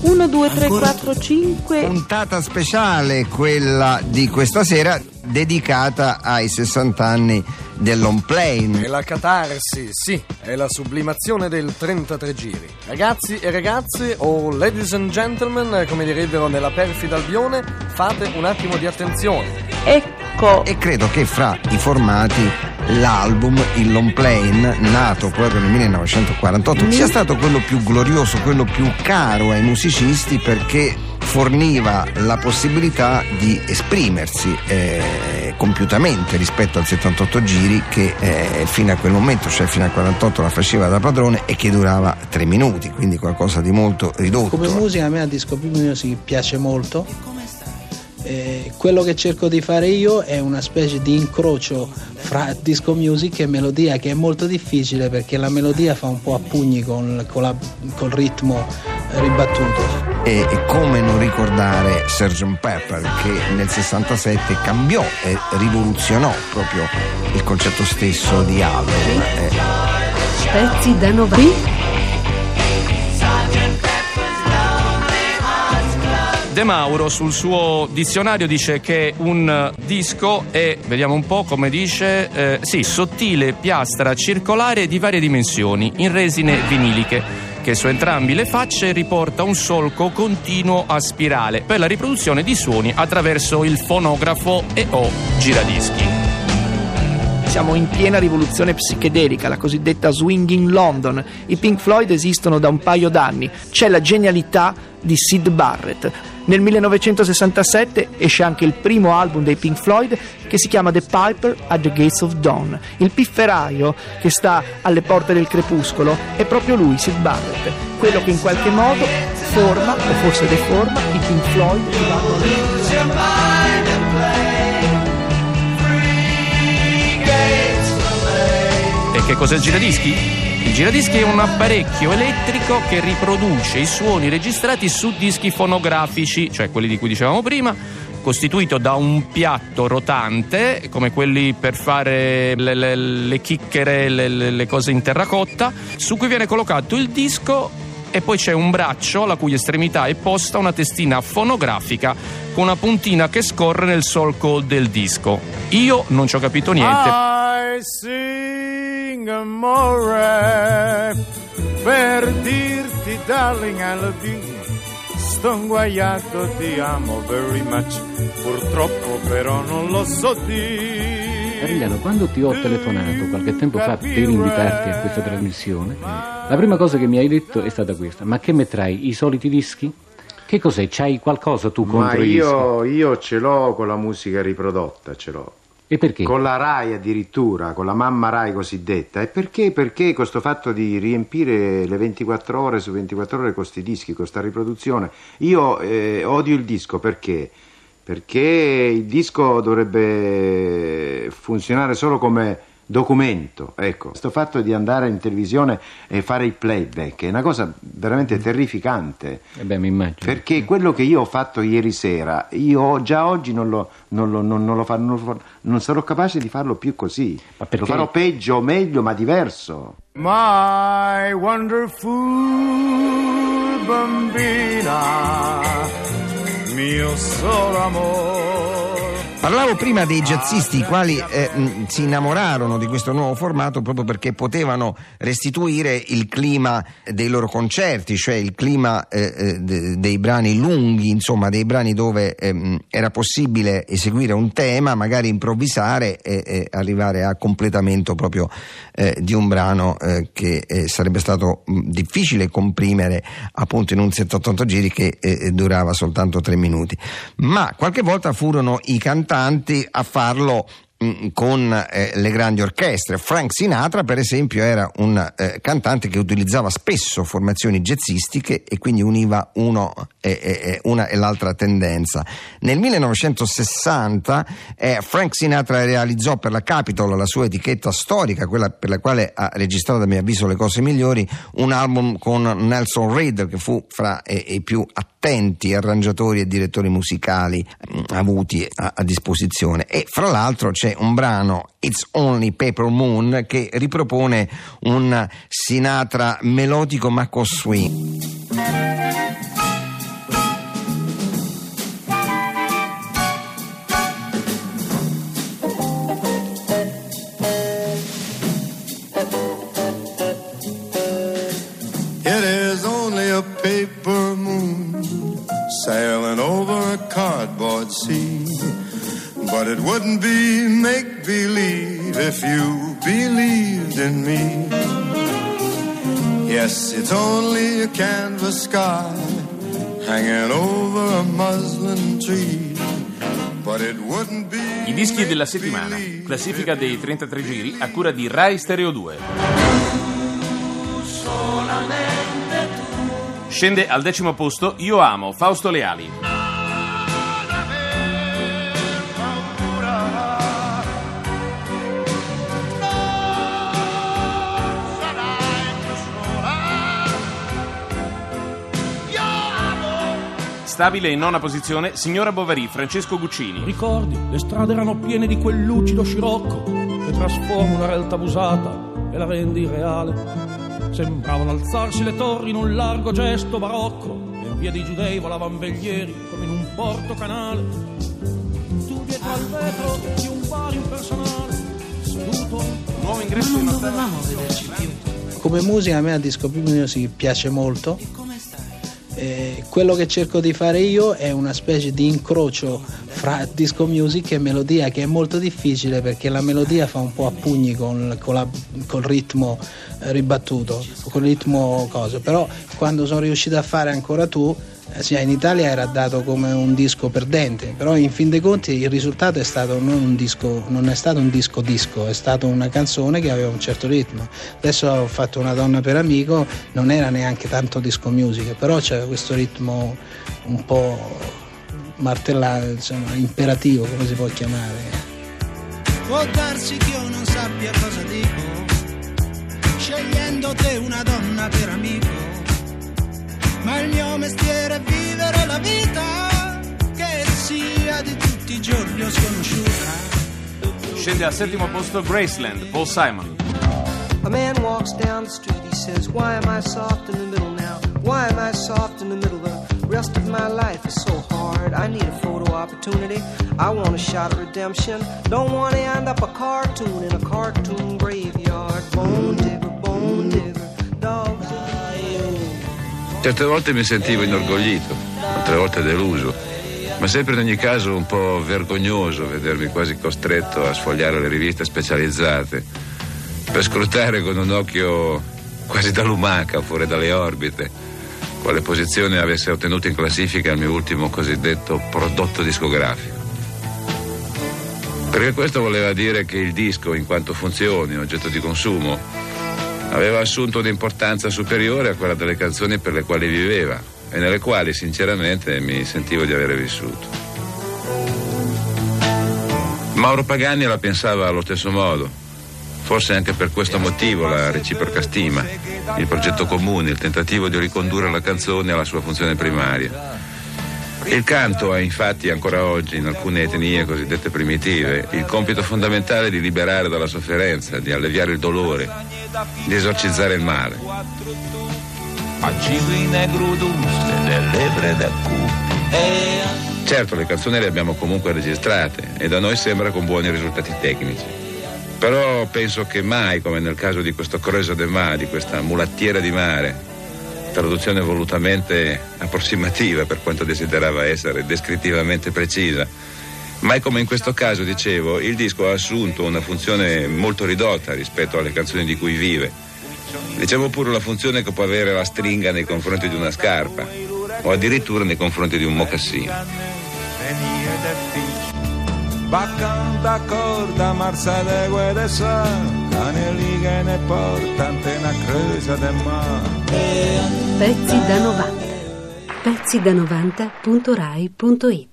1, 2, 3, 4, 5. Puntata speciale quella di questa sera dedicata ai 60 anni dell'on plane. È la catarsi, sì, è la sublimazione del 33 giri. Ragazzi e ragazze, o ladies and gentlemen, come direbbero nella perfida Albione, fate un attimo di attenzione. Ecco. E credo che fra i formati l'album, il long plane, nato proprio nel 1948, sia stato quello più glorioso, quello più caro ai musicisti perché forniva la possibilità di esprimersi eh, compiutamente rispetto al 78 giri che eh, fino a quel momento, cioè fino al 48 la faceva da padrone e che durava 3 minuti, quindi qualcosa di molto ridotto. Come musica a me a Disco Music piace molto. Eh, quello che cerco di fare io è una specie di incrocio fra disco music e melodia che è molto difficile perché la melodia fa un po' a pugni con, con la, col ritmo ribattuto. E, e come non ricordare Sgt. Pepper che nel 67 cambiò e rivoluzionò proprio il concetto stesso di album. Eh, Pezzi da 90. De Mauro sul suo dizionario dice che un disco è, vediamo un po' come dice, eh, sì, sottile piastra circolare di varie dimensioni, in resine viniliche, che su entrambi le facce riporta un solco continuo a spirale per la riproduzione di suoni attraverso il fonografo e o giradischi. Siamo in piena rivoluzione psichedelica, la cosiddetta Swinging London. I Pink Floyd esistono da un paio d'anni. C'è la genialità di Sid Barrett. Nel 1967 esce anche il primo album dei Pink Floyd che si chiama The Piper at the Gates of Dawn. Il pifferaio che sta alle porte del crepuscolo è proprio lui, Sid Barrett, quello che in qualche modo forma o forse deforma i Pink Floyd E che cos'è il giradischi? Il giradischi è un apparecchio elettrico che riproduce i suoni registrati su dischi fonografici, cioè quelli di cui dicevamo prima, costituito da un piatto rotante, come quelli per fare le, le- le chicchere, le, le- cose in terracotta, su cui viene collocato il disco e poi c'è un braccio alla cui estremità è posta una testina fonografica con una puntina che scorre nel solco del disco. Io non ci ho capito niente. I sing amore per dirti darling I love you. Sto inguaiato, ti amo very much. Purtroppo però non lo so dire. Carigliano, quando ti ho telefonato qualche tempo fa per invitarti a questa trasmissione, la prima cosa che mi hai detto è stata questa: Ma che metterai? I soliti dischi? Che cos'è? C'hai qualcosa tu Ma contro i dischi? io, io ce l'ho con la musica riprodotta, ce l'ho. E perché? Con la RAI addirittura, con la mamma RAI cosiddetta. E perché? Perché questo fatto di riempire le 24 ore su 24 ore con questi dischi, con questa riproduzione, io eh, odio il disco perché? Perché il disco dovrebbe funzionare solo come documento, ecco. Questo fatto di andare in televisione e fare il playback è una cosa veramente terrificante. Eh beh, mi immagino. Perché quello che io ho fatto ieri sera, io già oggi non, lo, non, lo- non- non lo fa- non sarò capace di farlo più così. Ma perché? Lo farò peggio o meglio, ma diverso. My wonderful bambina, mio solo amor. Parlavo prima dei jazzisti i quali eh, mh, si innamorarono di questo nuovo formato proprio perché potevano restituire il clima dei loro concerti, cioè il clima eh, eh, de- dei brani lunghi, insomma dei brani dove ehm, era possibile eseguire un tema, magari improvvisare e, e arrivare a completamento proprio eh, di un brano eh, che eh, sarebbe stato mh, difficile comprimere appunto in un 78 giri che eh, durava soltanto tre minuti. Ma qualche volta furono i cantanti a farlo mh, con eh, le grandi orchestre. Frank Sinatra, per esempio, era un eh, cantante che utilizzava spesso formazioni jazzistiche e quindi univa uno e- e- e una e l'altra tendenza. Nel 1960 eh, Frank Sinatra realizzò per la Capitol, la sua etichetta storica, quella per la quale ha registrato a mio avviso le cose migliori, un album con Nelson Reed che fu fra eh, i più attenti arrangiatori e direttori musicali mh, avuti a, a disposizione. E fra l'altro c'è un brano It's Only Paper Moon che ripropone un Sinatra melodico ma con if you believed in me. Yes, it's only a canvas sky hanging over a muslin tree. But it wouldn't be. I dischi della settimana, classifica dei 33 giri a cura di Rai Stereo 2. Scende al decimo posto Io amo Fausto Leali. Stabile in nona posizione Signora Bovary Francesco Guccini. Ricordi, le strade erano piene di quel lucido scirocco che trasforma una realtà abusata e la rende irreale. Sembravano alzarsi le torri in un largo gesto barocco e in via dei giudei volavano veglieri come in un porto canale. Tu dietro al vetro di un bar impersonale, seduto. Nuovo ingresso in hotel. Come musica a me la disco music piace molto. Eh, quello che cerco di fare io è una specie di incrocio fra disco music e melodia che è molto difficile perché la melodia fa un po' a pugni con, con la- col ritmo eh, ribattuto, col ritmo cosa. Però quando sono riuscito a fare ancora tu, sì, in Italia era dato come un disco perdente, però in fin dei conti il risultato è stato non un disco, non è stato un disco disco, è stata una canzone che aveva un certo ritmo. Adesso ho fatto una donna per amico, non era neanche tanto disco music, però c'era questo ritmo un po' martellato, insomma, imperativo, come si può chiamare. Può darsi che io non sappia cosa dico, scegliendo te una donna per amico. Il mio mestiere è vivere la vita, che sia di tutti i giorni o sconosciuta. Scende al settimo posto Graceland Paul Simon. A man walks down the street, he says, Why am I soft in the middle now? Why am I soft in the middle? The rest of my life is so hard. I need a photo opportunity. I want a shot at redemption. Don't want to end up a cartoon in a cartoon graveyard. Bone digger, Certe volte mi sentivo inorgoglito, altre volte deluso, ma sempre in ogni caso un po' vergognoso vedermi quasi costretto a sfogliare le riviste specializzate per scrutare con un occhio quasi da lumaca fuori dalle orbite quale posizione avesse ottenuto in classifica il mio ultimo cosiddetto prodotto discografico. Perché questo voleva dire che il disco, in quanto funzione, oggetto di consumo, aveva assunto un'importanza superiore a quella delle canzoni per le quali viveva e nelle quali sinceramente mi sentivo di avere vissuto. Mauro Pagani la pensava allo stesso modo, forse anche per questo motivo la reciproca stima, il progetto comune, il tentativo di ricondurre la canzone alla sua funzione primaria. Il canto ha infatti ancora oggi in alcune etnie cosiddette primitive il compito fondamentale di liberare dalla sofferenza, di alleviare il dolore, di esorcizzare il male. Certo, le canzoni le abbiamo comunque registrate e da noi sembra con buoni risultati tecnici. Però penso che mai, come nel caso di questo Creuse de Mar, di questa mulattiera di mare, traduzione volutamente approssimativa per quanto desiderava essere descrittivamente precisa, mai come in questo caso, dicevo, il disco ha assunto una funzione molto ridotta rispetto alle canzoni di cui vive. Dicevo pure la funzione che può avere la stringa nei confronti di una scarpa o addirittura nei confronti di un mocassino. Baccan d'accordo, marza de guede sa, caneli che ne portante una cresa de mare. Pezzi da 90. Pezzi da 90.rai.it